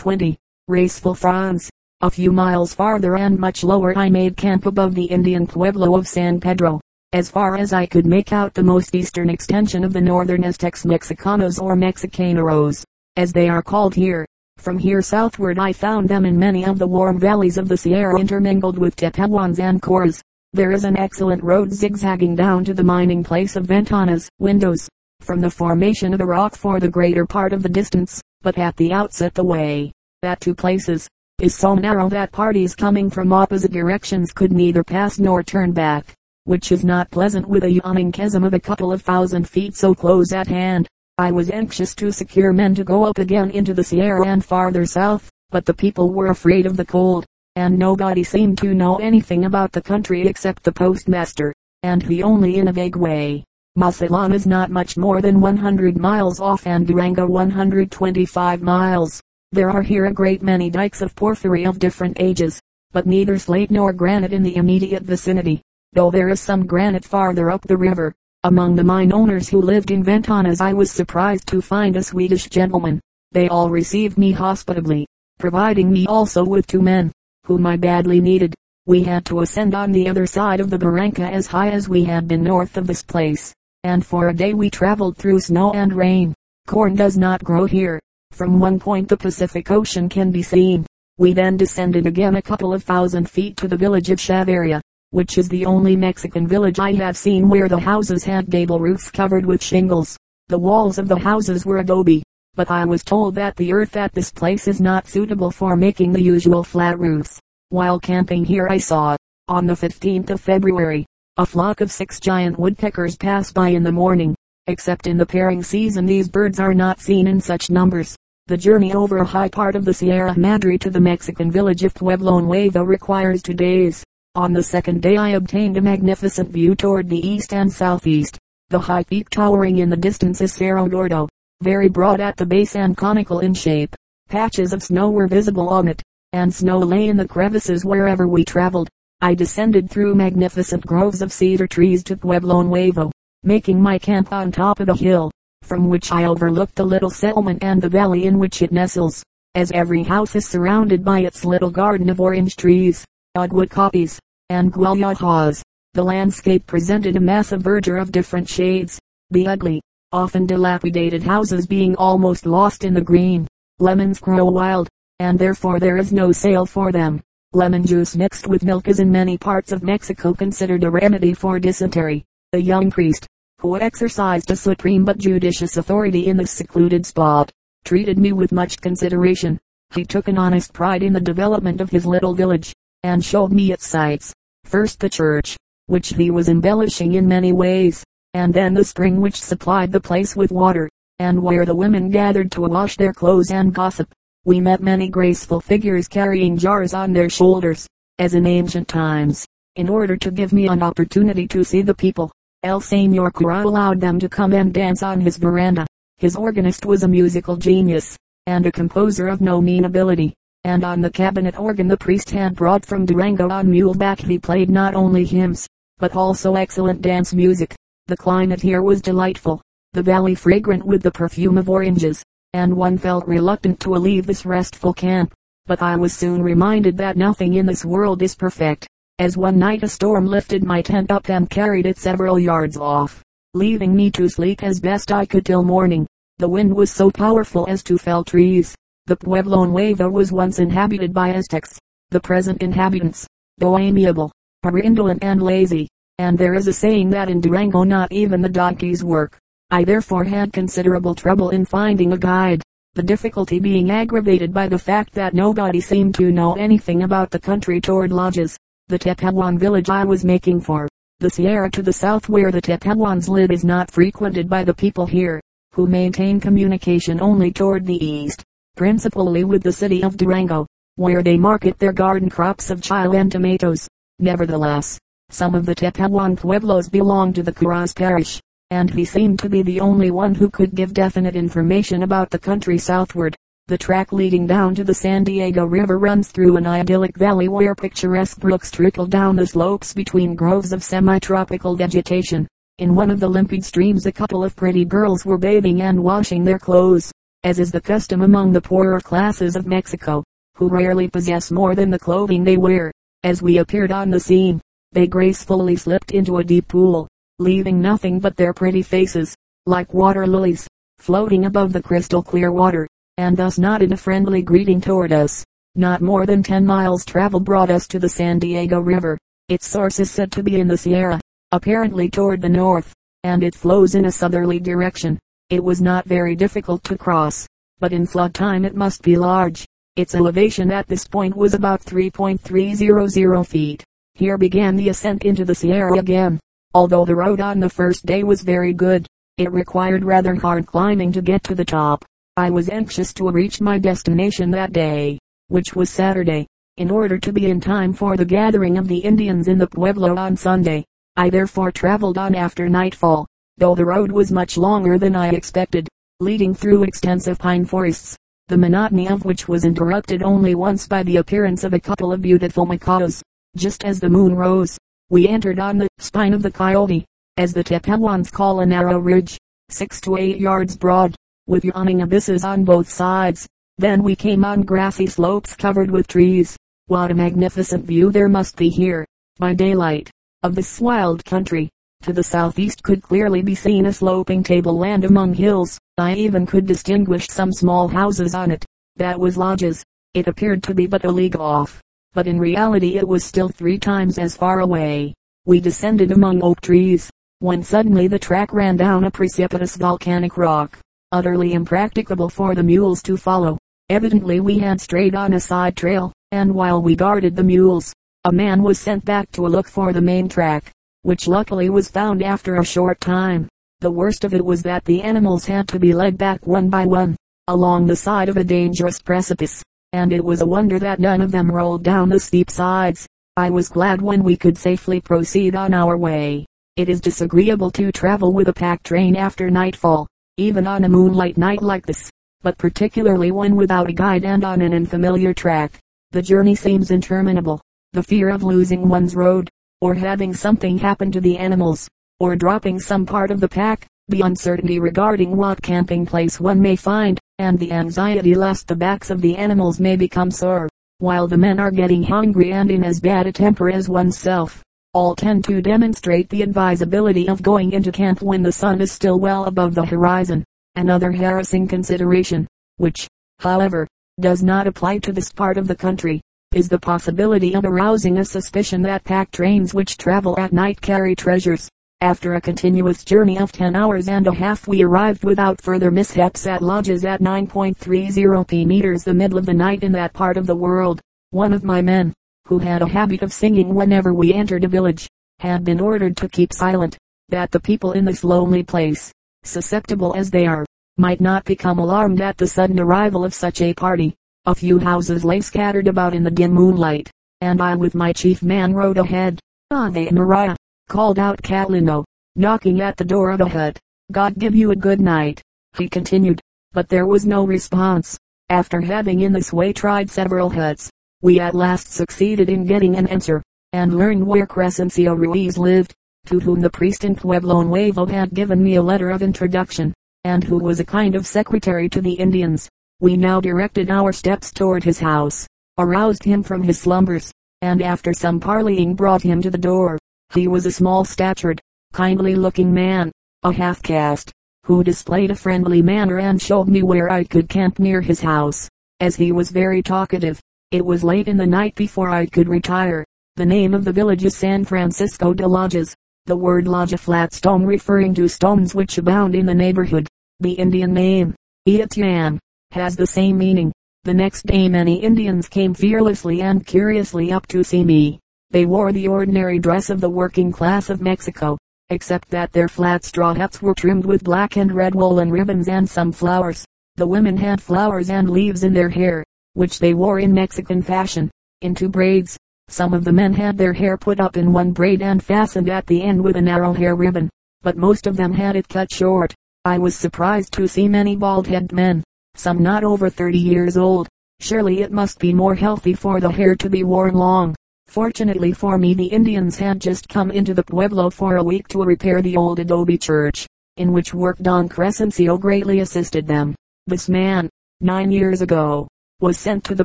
20. Raceful Franz. A few miles farther and much lower I made camp above the Indian pueblo of San Pedro. As far as I could make out the most eastern extension of the northern Aztecs Mexicanos or Mexicaneros, as they are called here. From here southward I found them in many of the warm valleys of the Sierra intermingled with Tepehuans and Coras. There is an excellent road zigzagging down to the mining place of Ventanas, windows, from the formation of the rock for the greater part of the distance, but at the outset the way, at two places, is so narrow that parties coming from opposite directions could neither pass nor turn back, which is not pleasant with a yawning chasm of a couple of thousand feet so close at hand. I was anxious to secure men to go up again into the Sierra and farther south, but the people were afraid of the cold, and nobody seemed to know anything about the country except the postmaster, and he only in a vague way. Mazatlan is not much more than 100 miles off and Durango 125 miles. There are here a great many dikes of porphyry of different ages, but neither slate nor granite in the immediate vicinity, though there is some granite farther up the river. Among the mine owners who lived in Ventanas I was surprised to find a Swedish gentleman. They all received me hospitably, providing me also with two men, whom I badly needed. We had to ascend on the other side of the barranca as high as we had been north of this place, and for a day we traveled through snow and rain. Corn does not grow here. From one point the Pacific Ocean can be seen. We then descended again a couple of thousand feet to the village of Chavarria which is the only Mexican village I have seen where the houses had gable roofs covered with shingles. The walls of the houses were adobe, but I was told that the earth at this place is not suitable for making the usual flat roofs. While camping here I saw, on the 15th of February, a flock of six giant woodpeckers pass by in the morning. Except in the pairing season these birds are not seen in such numbers. The journey over a high part of the Sierra Madre to the Mexican village of Pueblo Nuevo requires two days. On the second day I obtained a magnificent view toward the east and southeast. The high peak towering in the distance is Cerro Gordo, very broad at the base and conical in shape. Patches of snow were visible on it, and snow lay in the crevices wherever we traveled. I descended through magnificent groves of cedar trees to Pueblo Nuevo, making my camp on top of a hill, from which I overlooked the little settlement and the valley in which it nestles. As every house is surrounded by its little garden of orange trees, copies, and guayabas. The landscape presented a mass of verdure of different shades. The ugly, often dilapidated houses being almost lost in the green. Lemons grow wild, and therefore there is no sale for them. Lemon juice mixed with milk is in many parts of Mexico considered a remedy for dysentery. The young priest, who exercised a supreme but judicious authority in this secluded spot, treated me with much consideration. He took an honest pride in the development of his little village and showed me its sights. First the church, which he was embellishing in many ways, and then the spring which supplied the place with water, and where the women gathered to wash their clothes and gossip. We met many graceful figures carrying jars on their shoulders, as in ancient times. In order to give me an opportunity to see the people, El Señor Cura allowed them to come and dance on his veranda. His organist was a musical genius, and a composer of no mean ability and on the cabinet organ the priest had brought from Durango on muleback he played not only hymns, but also excellent dance music. The climate here was delightful, the valley fragrant with the perfume of oranges, and one felt reluctant to leave this restful camp. But I was soon reminded that nothing in this world is perfect, as one night a storm lifted my tent up and carried it several yards off, leaving me to sleep as best I could till morning. The wind was so powerful as to fell trees, the Pueblo Nuevo was once inhabited by Aztecs. The present inhabitants, though amiable, are indolent and lazy, and there is a saying that in Durango not even the donkeys work. I therefore had considerable trouble in finding a guide, the difficulty being aggravated by the fact that nobody seemed to know anything about the country toward Lajas. The Tepehuan village I was making for, the Sierra to the south where the Tepehuans live is not frequented by the people here, who maintain communication only toward the east principally with the city of Durango, where they market their garden crops of chile and tomatoes. Nevertheless, some of the Tepehuan pueblos belong to the Curas parish, and he seemed to be the only one who could give definite information about the country southward. The track leading down to the San Diego River runs through an idyllic valley where picturesque brooks trickle down the slopes between groves of semi-tropical vegetation. In one of the limpid streams a couple of pretty girls were bathing and washing their clothes. as is the custom among the poorer classes of Mexico, who rarely possess more than the clothing they wear. As we appeared on the scene, they gracefully slipped into a deep pool, leaving nothing but their pretty faces, like water lilies, floating above the crystal clear water, and thus nodded a friendly greeting toward us. Not more than ten miles travel brought us to the San Diego River. Its source is said to be in the Sierra, apparently toward the north, and it flows in a southerly direction. It was not very difficult to cross, but in flood time it must be large. Its elevation at this point was about 3.300 feet. Here began the ascent into the Sierra again. Although the road on the first day was very good, it required rather hard climbing to get to the top. I was anxious to reach my destination that day, which was Saturday, in order to be in time for the gathering of the Indians in the Pueblo on Sunday. I therefore traveled on after nightfall, though the road was much longer than I expected, leading through extensive pine forests, the monotony of which was interrupted only once by the appearance of a couple of beautiful Mikados. Just as the moon rose, we entered on the spine of the coyote, as the Tepehuans call a narrow ridge, six to eight yards broad, with yawning abysses on both sides. Then we came on grassy slopes covered with trees. What a magnificent view there must be here, by daylight, of this wild country. To the southeast could clearly be seen a sloping tableland among hills. I even could distinguish some small houses on it. That was Lajas. It appeared to be but a league off, but in reality it was still three times as far away. We descended among oak trees, when suddenly the track ran down a precipitous volcanic rock, utterly impracticable for the mules to follow. Evidently we had strayed on a side trail, and while we guarded the mules, a man was sent back to look for the main track, which luckily was found after a short time. The worst of it was that the animals had to be led back one by one, along the side of a dangerous precipice, and it was a wonder that none of them rolled down the steep sides. I was glad when we could safely proceed on our way. It is disagreeable to travel with a pack train after nightfall, even on a moonlight night like this but particularly when without a guide and on an unfamiliar track. The journey seems interminable. The fear of losing one's road, or having something happen to the animals, or dropping some part of the pack, the uncertainty regarding what camping place one may find, and the anxiety lest the backs of the animals may become sore, while the men are getting hungry and in as bad a temper as oneself. All tend to demonstrate the advisability of going into camp when the sun is still well above the horizon. Another harassing consideration, which, however, does not apply to this part of the country, is the possibility of arousing a suspicion that pack trains which travel at night carry treasures. After a continuous journey of 10 hours and a half we arrived without further mishaps at Lajas at 9.30 p meters the middle of the night in that part of the world. One of my men, who had a habit of singing whenever we entered a village, had been ordered to keep silent, that the people in this lonely place, susceptible as they are, might not become alarmed at the sudden arrival of such a party. A few houses lay scattered about in the dim moonlight, and I with my chief man rode ahead. Ah, Ave Maria, called out Catalino, knocking at the door of the hut. God give you a good night, he continued, but there was no response. After having in this way tried several huts, we at last succeeded in getting an answer, and learned where Crescencio Ruiz lived to whom the priest in Pueblo Nuevo had given me a letter of introduction, and who was a kind of secretary to the Indians. We now directed our steps toward his house, aroused him from his slumbers, and after some parleying brought him to the door. He was a small statured, kindly looking man, a half caste, who displayed a friendly manner and showed me where I could camp near his house. As he was very talkative, it was late in the night before I could retire. The name of the village is San Francisco de Lajas. The word laja flat stone referring to stones which abound in the neighborhood. The Indian name, Iatian, has the same meaning. The next day many Indians came fearlessly and curiously up to see me. They wore the ordinary dress of the working class of Mexico, except that their flat straw hats were trimmed with black and red woolen ribbons and some flowers. The women had flowers and leaves in their hair, which they wore in Mexican fashion, into braids. Some of the men had their hair put up in one braid and fastened at the end with a narrow hair ribbon, but most of them had it cut short. I was surprised to see many bald-headed men, some not over 30 years old. Surely it must be more healthy for the hair to be worn long. Fortunately for me the Indians had just come into the Pueblo for a week to repair the old adobe church, in which work Don Crescencio greatly assisted them. This man, nine years ago, was sent to the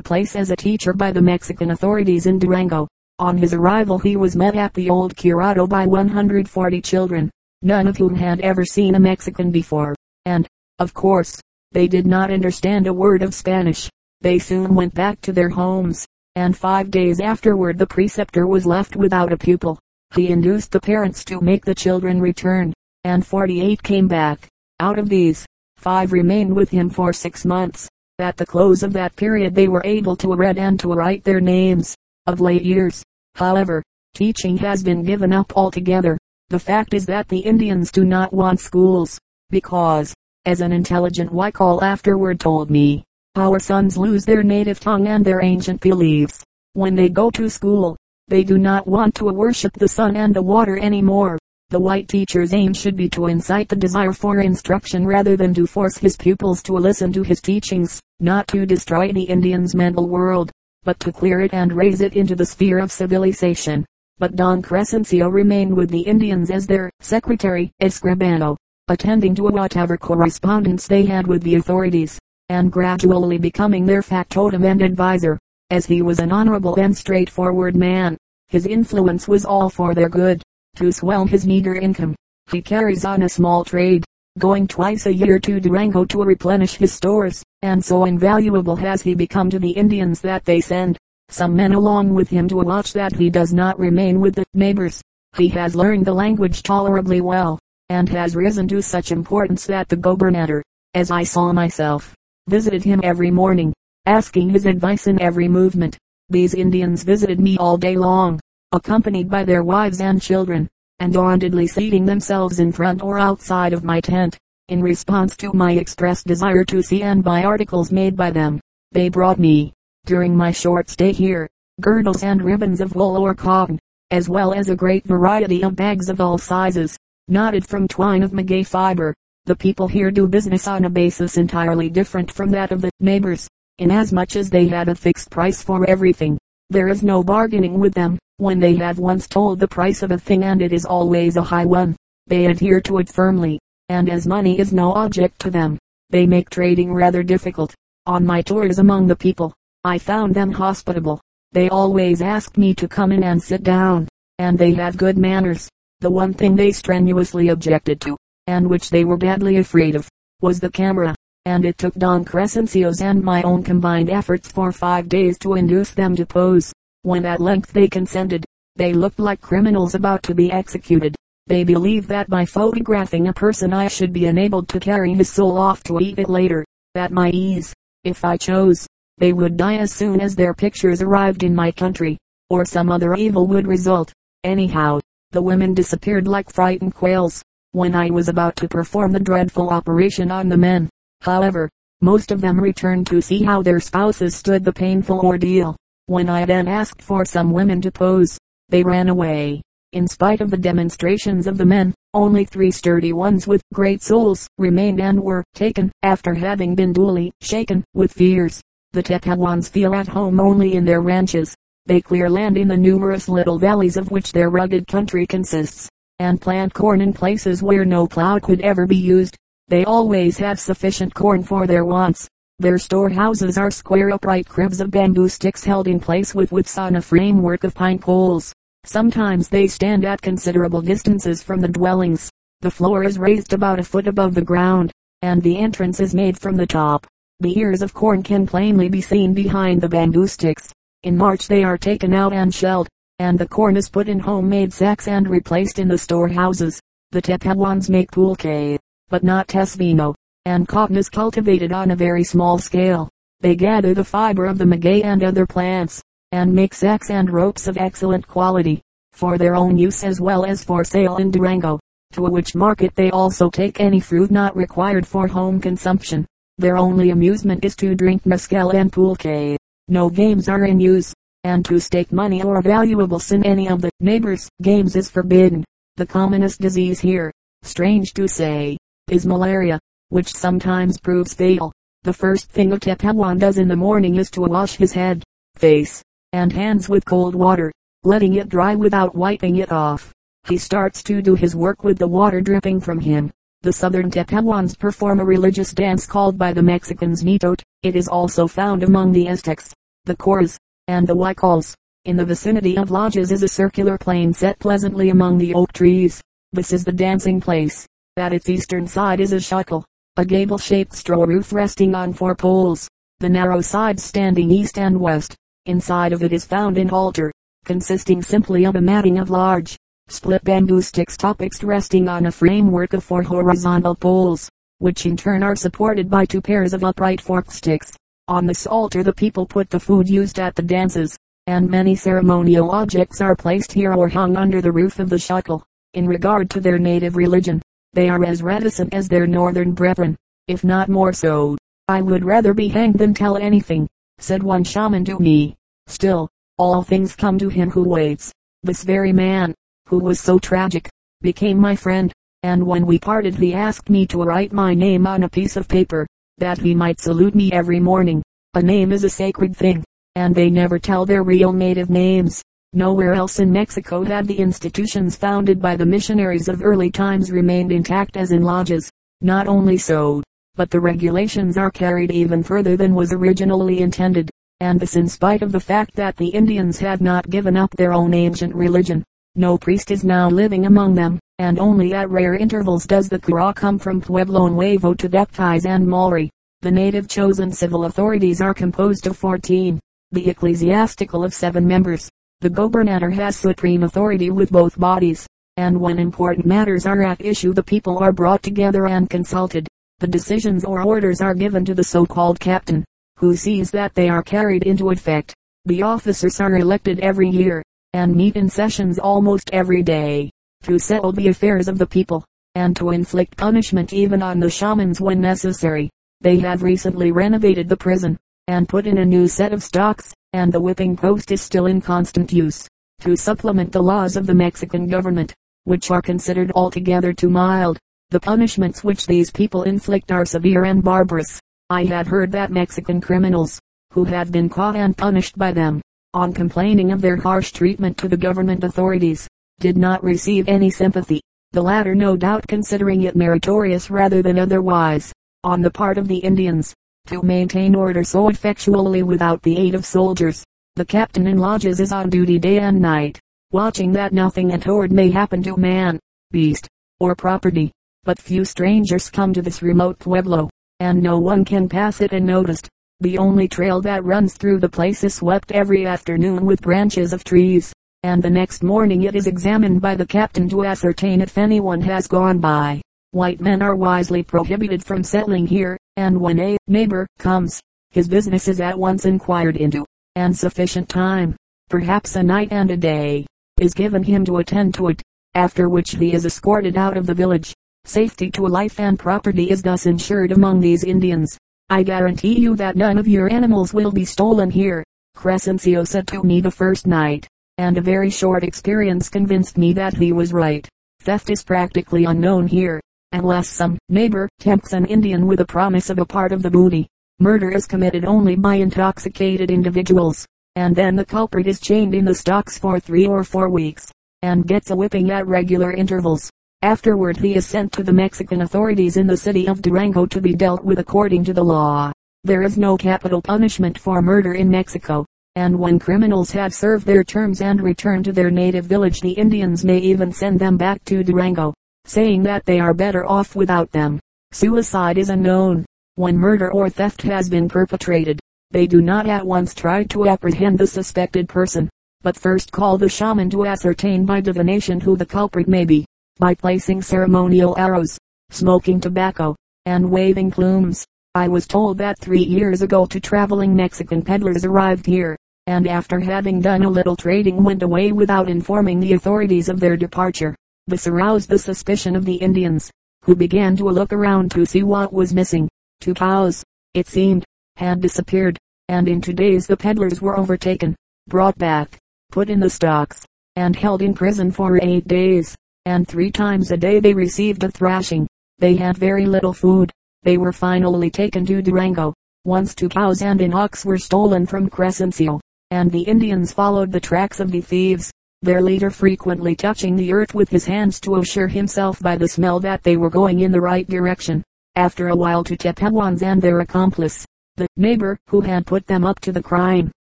place as a teacher by the Mexican authorities in Durango. On his arrival he was met at the old curado by 140 children, none of whom had ever seen a Mexican before, and, of course, they did not understand a word of Spanish. They soon went back to their homes, and five days afterward the preceptor was left without a pupil. He induced the parents to make the children return, and 48 came back. Out of these, five remained with him for six months. At the close of that period they were able to read and to write their names. Of late years, however, teaching has been given up altogether. The fact is that the Indians do not want schools, because, as an intelligent Huichol afterward told me, our sons lose their native tongue and their ancient beliefs. When they go to school, they do not want to worship the sun and the water anymore. The white teacher's aim should be to incite the desire for instruction rather than to force his pupils to listen to his teachings, not to destroy the Indian's mental world, but to clear it and raise it into the sphere of civilization. But Don Crescencio remained with the Indians as their secretary, escribano, attending to whatever correspondence they had with the authorities, and gradually becoming their factotum and advisor. As he was an honorable and straightforward man, his influence was all for their good to swell his meager income. He carries on a small trade, going twice a year to Durango to replenish his stores, and so invaluable has he become to the Indians that they send some men along with him to watch that he does not remain with the neighbors. He has learned the language tolerably well, and has risen to such importance that the governor, as I saw myself, visited him every morning, asking his advice in every movement. These Indians visited me all day long, accompanied by their wives and children, and dauntedly seating themselves in front or outside of my tent. In response to my expressed desire to see and buy articles made by them, they brought me, during my short stay here, girdles and ribbons of wool or cotton, as well as a great variety of bags of all sizes, knotted from twine of maguey fiber. The people here do business on a basis entirely different from that of the neighbors, inasmuch as they had a fixed price for everything. There is no bargaining with them. When they have once told the price of a thing and it is always a high one, they adhere to it firmly, and as money is no object to them, they make trading rather difficult. On my tours among the people, I found them hospitable. They always asked me to come in and sit down, and they have good manners. The one thing they strenuously objected to, and which they were badly afraid of, was the camera, and it took Don Crescencio's and my own combined efforts for five days to induce them to pose. When at length they consented, they looked like criminals about to be executed. They believed that by photographing a person I should be enabled to carry his soul off to eat it later, at my ease, if I chose. They would die as soon as their pictures arrived in my country, or some other evil would result. Anyhow, the women disappeared like frightened quails, when I was about to perform the dreadful operation on the men. However, most of them returned to see how their spouses stood the painful ordeal. When I then asked for some women to pose, they ran away. In spite of the demonstrations of the men, only three sturdy ones with great souls remained and were taken after having been duly shaken with fears. The Tepehuans feel at home only in their ranches. They clear land in the numerous little valleys of which their rugged country consists, and plant corn in places where no plow could ever be used. They always have sufficient corn for their wants, their storehouses are square upright cribs of bamboo sticks held in place with withes on a framework of pine poles. Sometimes they stand at considerable distances from the dwellings. The floor is raised about a foot above the ground, and the entrance is made from the top. The ears of corn can plainly be seen behind the bamboo sticks. In March they are taken out and shelled, and the corn is put in homemade sacks and replaced in the storehouses. The Tepehuans make pulque, but not tesvino and cotton is cultivated on a very small scale. They gather the fiber of the maguey and other plants, and make sacks and ropes of excellent quality, for their own use as well as for sale in Durango, to which market they also take any fruit not required for home consumption. Their only amusement is to drink mescal and pulque. No games are in use, and to stake money or valuables in any of the neighbors' games is forbidden. The commonest disease here, strange to say, is malaria which sometimes proves fatal. The first thing a Tepehuan does in the morning is to wash his head, face, and hands with cold water, letting it dry without wiping it off. He starts to do his work with the water dripping from him. The southern Tepehuans perform a religious dance called by the Mexicans Mitote. It is also found among the Aztecs, the Coras, and the Huichols. In the vicinity of Lajas is a circular plain set pleasantly among the oak trees. This is the dancing place. At its eastern side is a shacal, a gable-shaped straw roof resting on four poles, the narrow sides standing east and west. Inside of it is found an altar, consisting simply of a matting of large, split bamboo sticks topics resting on a framework of four horizontal poles, which in turn are supported by two pairs of upright forked sticks. On this altar the people put the food used at the dances, and many ceremonial objects are placed here or hung under the roof of the shacal. In regard to their native religion, they are as reticent as their northern brethren, if not more so. I would rather be hanged than tell anything, said one shaman to me. Still, all things come to him who waits. This very man, who was so tragic, became my friend, and when we parted he asked me to write my name on a piece of paper, that he might salute me every morning. A name is a sacred thing, and they never tell their real native names. Nowhere else in Mexico had the institutions founded by the missionaries of early times remained intact as in Lajas. Not only so, but the regulations are carried even further than was originally intended, and this in spite of the fact that the Indians had not given up their own ancient religion. No priest is now living among them, and only at rare intervals does the cura come from Pueblo Nuevo to baptize and Malry. The native chosen civil authorities are composed of 14, the ecclesiastical of 7 members. The gobernador has supreme authority with both bodies, and when important matters are at issue the people are brought together and consulted. The decisions or orders are given to the so-called captain, who sees that they are carried into effect. The officers are elected every year, and meet in sessions almost every day, to settle the affairs of the people, and to inflict punishment even on the shamans when necessary. They have recently renovated the prison, and put in a new set of stocks, and the whipping post is still in constant use, to supplement the laws of the Mexican government, which are considered altogether too mild. The punishments which these people inflict are severe and barbarous. I had heard that Mexican criminals, who had been caught and punished by them, on complaining of their harsh treatment to the government authorities, did not receive any sympathy, the latter no doubt considering it meritorious rather than otherwise, on the part of the Indians, to maintain order so effectually without the aid of soldiers. The captain in Lajas is on duty day and night, watching that nothing untoward may happen to man, beast, or property. But few strangers come to this remote pueblo, and no one can pass it unnoticed. The only trail that runs through the place is swept every afternoon with branches of trees, and the next morning it is examined by the captain to ascertain if anyone has gone by. White men are wisely prohibited from settling here, and when a neighbor comes, his business is at once inquired into, and sufficient time, perhaps a night and a day, is given him to attend to it, after which he is escorted out of the village. Safety to life and property is thus insured among these Indians. I guarantee you that none of your animals will be stolen here, Crescencio said to me the first night, and a very short experience convinced me that he was right. Theft is practically unknown here, unless some neighbor tempts an Indian with a promise of a part of the booty. Murder is committed only by intoxicated individuals, and then the culprit is chained in the stocks for three or four weeks, and gets a whipping at regular intervals. Afterward he is sent to the Mexican authorities in the city of Durango to be dealt with according to the law. There is no capital punishment for murder in Mexico, and when criminals have served their terms and return to their native village the Indians may even send them back to Durango, saying that they are better off without them. Suicide is unknown. When murder or theft has been perpetrated, they do not at once try to apprehend the suspected person, but first call the shaman to ascertain by divination who the culprit may be by placing ceremonial arrows, smoking tobacco, and waving plumes. I was told that three years ago two traveling Mexican peddlers arrived here, and after having done a little trading went away without informing the authorities of their departure. This aroused the suspicion of the Indians, who began to look around to see what was missing. Two cows, it seemed, had disappeared, and in two days the peddlers were overtaken, brought back, put in the stocks, and held in prison for eight days and three times a day they received a thrashing. They had very little food. They were finally taken to Durango. Once two cows and an ox were stolen from Crescencio, and the Indians followed the tracks of the thieves. their leader frequently touching the earth with his hands to assure himself by the smell that they were going in the right direction. After a while two Tepehuans and their accomplice, the neighbor who had put them up to the crime,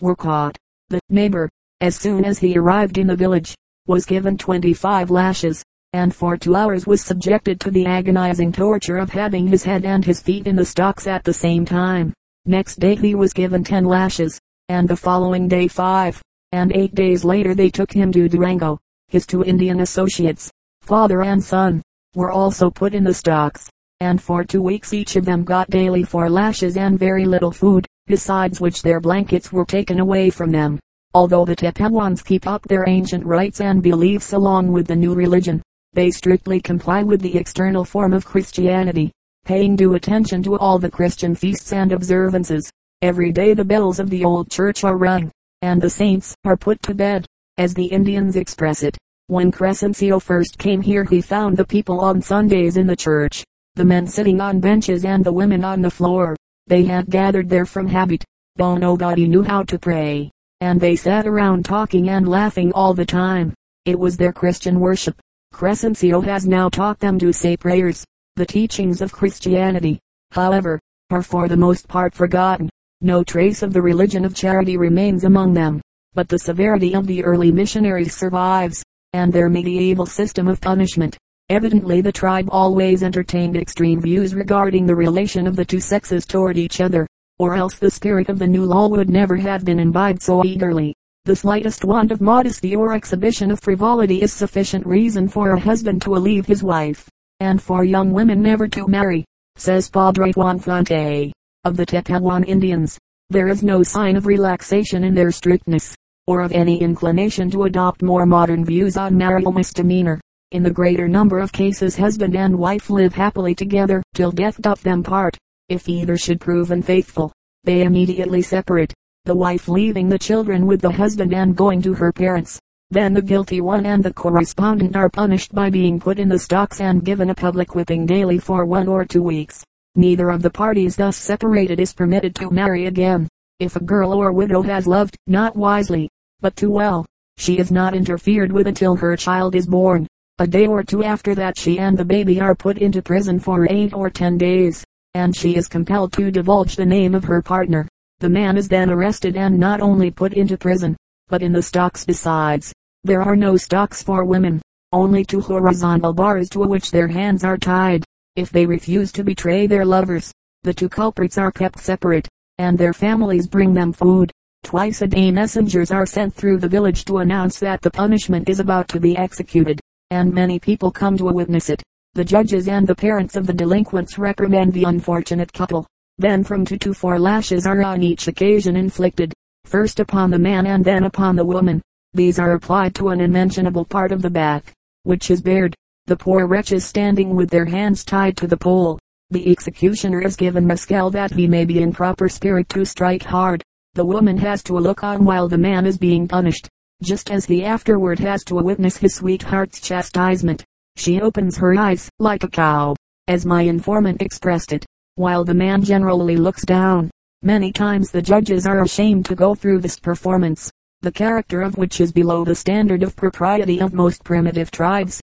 were caught. The neighbor, as soon as he arrived in the village, was given 25 lashes, and for two hours was subjected to the agonizing torture of having his head and his feet in the stocks at the same time. Next day he was given 10 lashes, and the following day 5 and eight days later they took him to Durango. His two Indian associates, father and son, were also put in the stocks, and for two weeks each of them got daily four lashes and very little food, besides which their blankets were taken away from them. Although the Tepehuans keep up their ancient rites and beliefs along with the new religion, they strictly comply with the external form of Christianity, paying due attention to all the Christian feasts and observances. Every day the bells of the old church are rung, and the saints are put to bed, as the Indians express it. When Crescencio first came here he found the people on Sundays in the church, the men sitting on benches and the women on the floor. They had gathered there from habit, though nobody knew how to pray, and they sat around talking and laughing all the time. It was their Christian worship. Crescencio has now taught them to say prayers. The teachings of Christianity, however, are for the most part forgotten. No trace of the religion of charity remains among them, but the severity of the early missionaries survives, and their medieval system of punishment. Evidently the tribe always entertained extreme views regarding the relation of the two sexes toward each other, or else the spirit of the new law would never have been imbibed so eagerly. The slightest want of modesty or exhibition of frivolity is sufficient reason for a husband to leave his wife, and for young women never to marry, says Padre Juan Fonte of the Tepehuan Indians. There is no sign of relaxation in their strictness, or of any inclination to adopt more modern views on marital misdemeanor. In the greater number of cases husband and wife live happily together till death doth them part. If either should prove unfaithful, they immediately separate, the wife leaving the children with the husband and going to her parents. Then the guilty one and the correspondent are punished by being put in the stocks and given a public whipping daily for one or two weeks. Neither of the parties thus separated is permitted to marry again. If a girl or widow has loved, not wisely, but too well, she is not interfered with until her child is born. A day or two after that she and the baby are put into prison for eight or ten days, and she is compelled to divulge the name of her partner. The man is then arrested and not only put into prison, but in the stocks besides. There are no stocks for women, only two horizontal bars to which their hands are tied. If they refuse to betray their lovers, the two culprits are kept separate, and their families bring them food. Twice a day messengers are sent through the village to announce that the punishment is about to be executed, and many people come to witness it. The judges and the parents of the delinquents reprimand the unfortunate couple. Then from two to four lashes are on each occasion inflicted, first upon the man and then upon the woman. These are applied to an unmentionable part of the back, which is bared the poor wretches standing with their hands tied to the pole. The executioner is given mescal that he may be in proper spirit to strike hard. The woman has to look on while the man is being punished, just as he afterward has to witness his sweetheart's chastisement. She opens her eyes like a cow, as my informant expressed it, while the man generally looks down. Many times the judges are ashamed to go through this performance, the character of which is below the standard of propriety of most primitive tribes,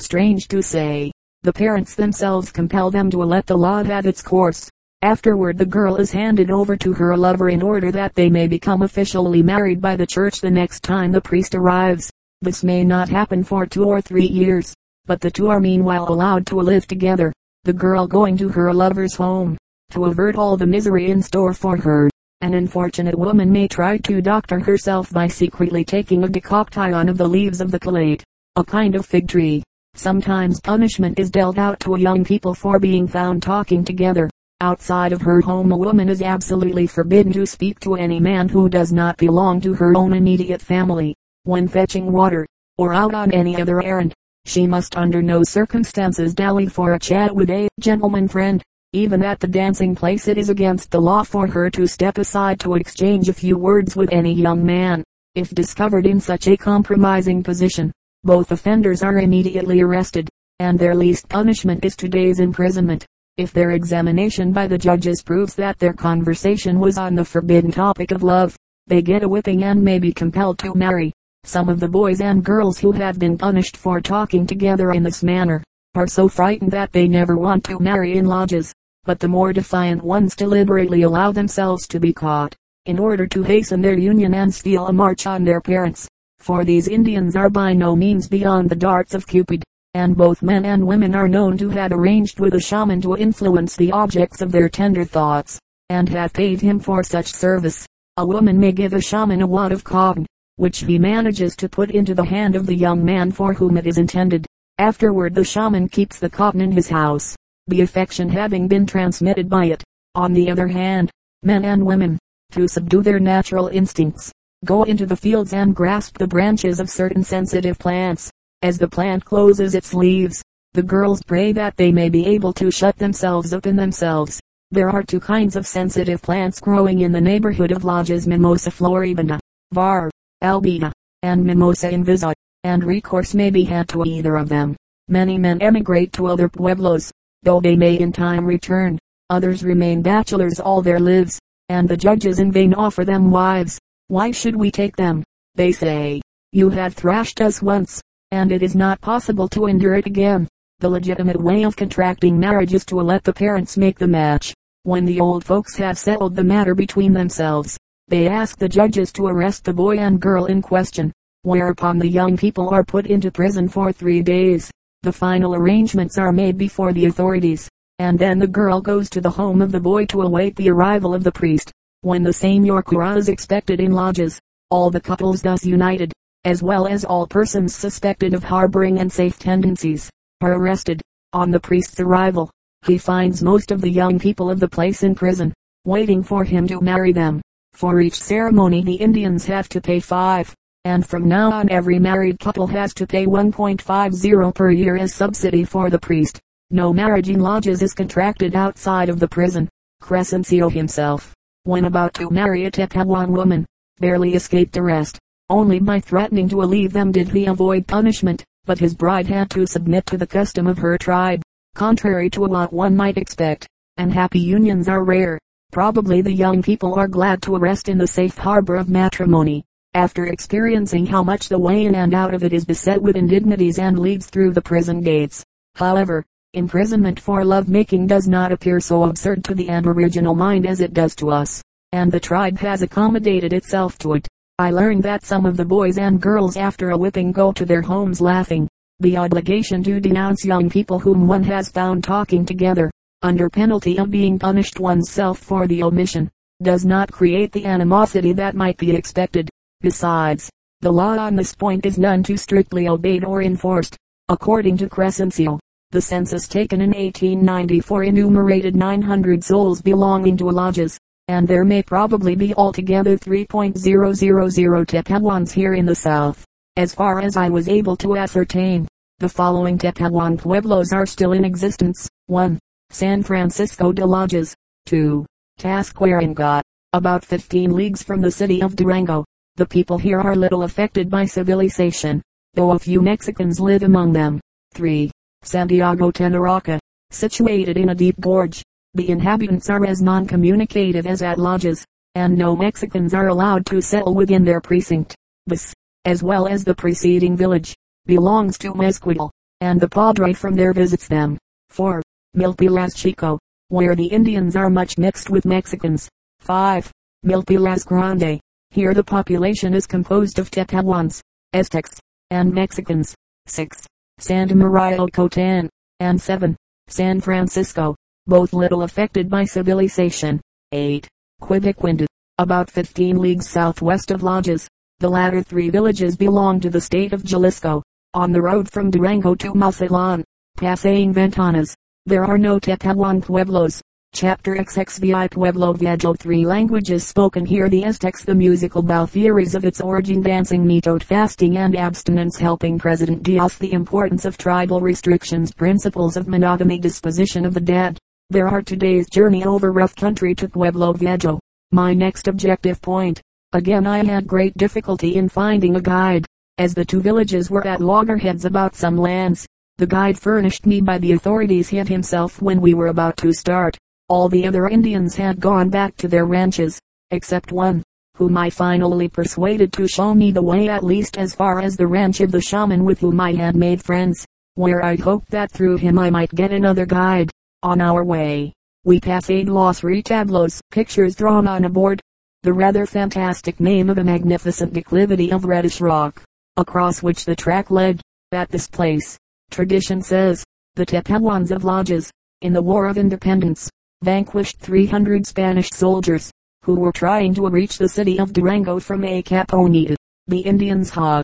Strange to say, the parents themselves compel them to let the law have its course. Afterward the girl is handed over to her lover in order that they may become officially married by the church the next time the priest arrives. This may not happen for two or three years, but the two are meanwhile allowed to live together, the girl going to her lover's home, to avert all the misery in store for her. An unfortunate woman may try to doctor herself by secretly taking a decoction of the leaves of the calate, a kind of fig tree, Sometimes punishment is dealt out to young people for being found talking together. Outside of her home a woman is absolutely forbidden to speak to any man who does not belong to her own immediate family. When fetching water, or out on any other errand, she must under no circumstances dally for a chat with a gentleman friend. Even at the dancing place it is against the law for her to step aside to exchange a few words with any young man. If discovered in such a compromising position, both offenders are immediately arrested, and their least punishment is two days imprisonment. If their examination by the judges proves that their conversation was on the forbidden topic of love, they get a whipping and may be compelled to marry. Some of the boys and girls who have been punished for talking together in this manner, are so frightened that they never want to marry in Lajas, but the more defiant ones deliberately allow themselves to be caught, in order to hasten their union and steal a march on their parents. For these Indians are by no means beyond the darts of Cupid, and both men and women are known to have arranged with a shaman to influence the objects of their tender thoughts, and have paid him for such service. A woman may give a shaman a wad of cotton, which he manages to put into the hand of the young man for whom it is intended. Afterward the shaman keeps the cotton in his house, the affection having been transmitted by it. On the other hand, men and women, to subdue their natural instincts, go into the fields and grasp the branches of certain sensitive plants. As the plant closes its leaves, the girls pray that they may be able to shut themselves up in themselves. There are two kinds of sensitive plants growing in the neighborhood of Lajas Mimosa floribunda, var. albida, and Mimosa invisa and recourse may be had to either of them. Many men emigrate to other pueblos, though they may in time return. Others remain bachelors all their lives, and the judges in vain offer them wives. Why should we take them? They say. You have thrashed us once, and it is not possible to endure it again. The legitimate way of contracting marriage is to let the parents make the match. When the old folks have settled the matter between themselves, they ask the judges to arrest the boy and girl in question whereupon the young people are put into prison for three days. The final arrangements are made before the authorities, and then the girl goes to the home of the boy to await the arrival of the priest. When the same Yorkura is expected in Lajas, all the couples thus united, as well as all persons suspected of harboring unsafe tendencies, are arrested. On the priest's arrival, he finds most of the young people of the place in prison, waiting for him to marry them. For each ceremony the Indians have to pay five and from now on every married couple has to pay 1.50 per year as subsidy for the priest. No marriage in Lajas is contracted outside of the prison. Crescencio himself, when about to marry a Tepehuan woman, barely escaped arrest. Only by threatening to leave them did he avoid punishment, but his bride had to submit to the custom of her tribe, contrary to what one might expect. And happy unions are rare. Probably the young people are glad to rest in the safe harbor of matrimony after experiencing how much the way in and out of it is beset with indignities and leads through the prison gates. However, imprisonment for love making does not appear so absurd to the aboriginal mind as it does to us, and the tribe has accommodated itself to it. I learned that some of the boys and girls after a whipping go to their homes laughing. The obligation to denounce young people whom one has found talking together, under penalty of being punished oneself for the omission, does not create the animosity that might be expected. Besides, the law on this point is none too strictly obeyed or enforced. According to Crescencio, the census taken in 1894 enumerated 900 souls belonging to Lajas, and there may probably be altogether 3.000 Tepehuans here in the south. As far as I was able to ascertain, the following Tepehuan pueblos are still in existence. 1. San Francisco de Lajas. 2. Taxicaringa, about 15 leagues from the city of Durango. The people here are little affected by civilization, though a few Mexicans live among them. 3. Santiago Tenaraca, situated in a deep gorge. The inhabitants are as non-communicative as at Lajas, and no Mexicans are allowed to settle within their precinct. This, as well as the preceding village, belongs to Mesquite, and the padre from there visits them. 4. Milpillas Chico, where the Indians are much mixed with Mexicans. 5. Milpillas Grande, here the population is composed of Tepehuans, Aztecs, and Mexicans. 6. Santa Maria Cotan, and 7. San Francisco, both little affected by civilization. 8. Quibiquinda, about 15 leagues southwest of Lajas. The latter three villages belong to the state of Jalisco. On the road from Durango to Mazatlan, passing Ventanas, there are no Tepehuan pueblos. Chapter XXVI Pueblo Viejo Three languages spoken here The Aztecs The musical bow theories of its origin Dancing mitote Fasting and abstinence Helping President Diaz The importance of tribal restrictions Principles of monogamy Disposition of the dead There are today's journey over rough country to Pueblo Viejo. My next objective point. Again I had great difficulty in finding a guide, as the two villages were at loggerheads about some lands. The guide furnished me by the authorities hid himself when we were about to start. All the other Indians had gone back to their ranches, except one, whom I finally persuaded to show me the way at least as far as the ranch of the shaman with whom I had made friends, where I hoped that through him I might get another guide. On our way, we passed Los Retablos, pictures drawn on a board, the rather fantastic name of a magnificent declivity of reddish rock, across which the track led. At this place, tradition says, the Tepehuans of Lajes, in the War of Independence, vanquished 300 Spanish soldiers, who were trying to reach the city of Durango from Acaponeta. The Indians Haw,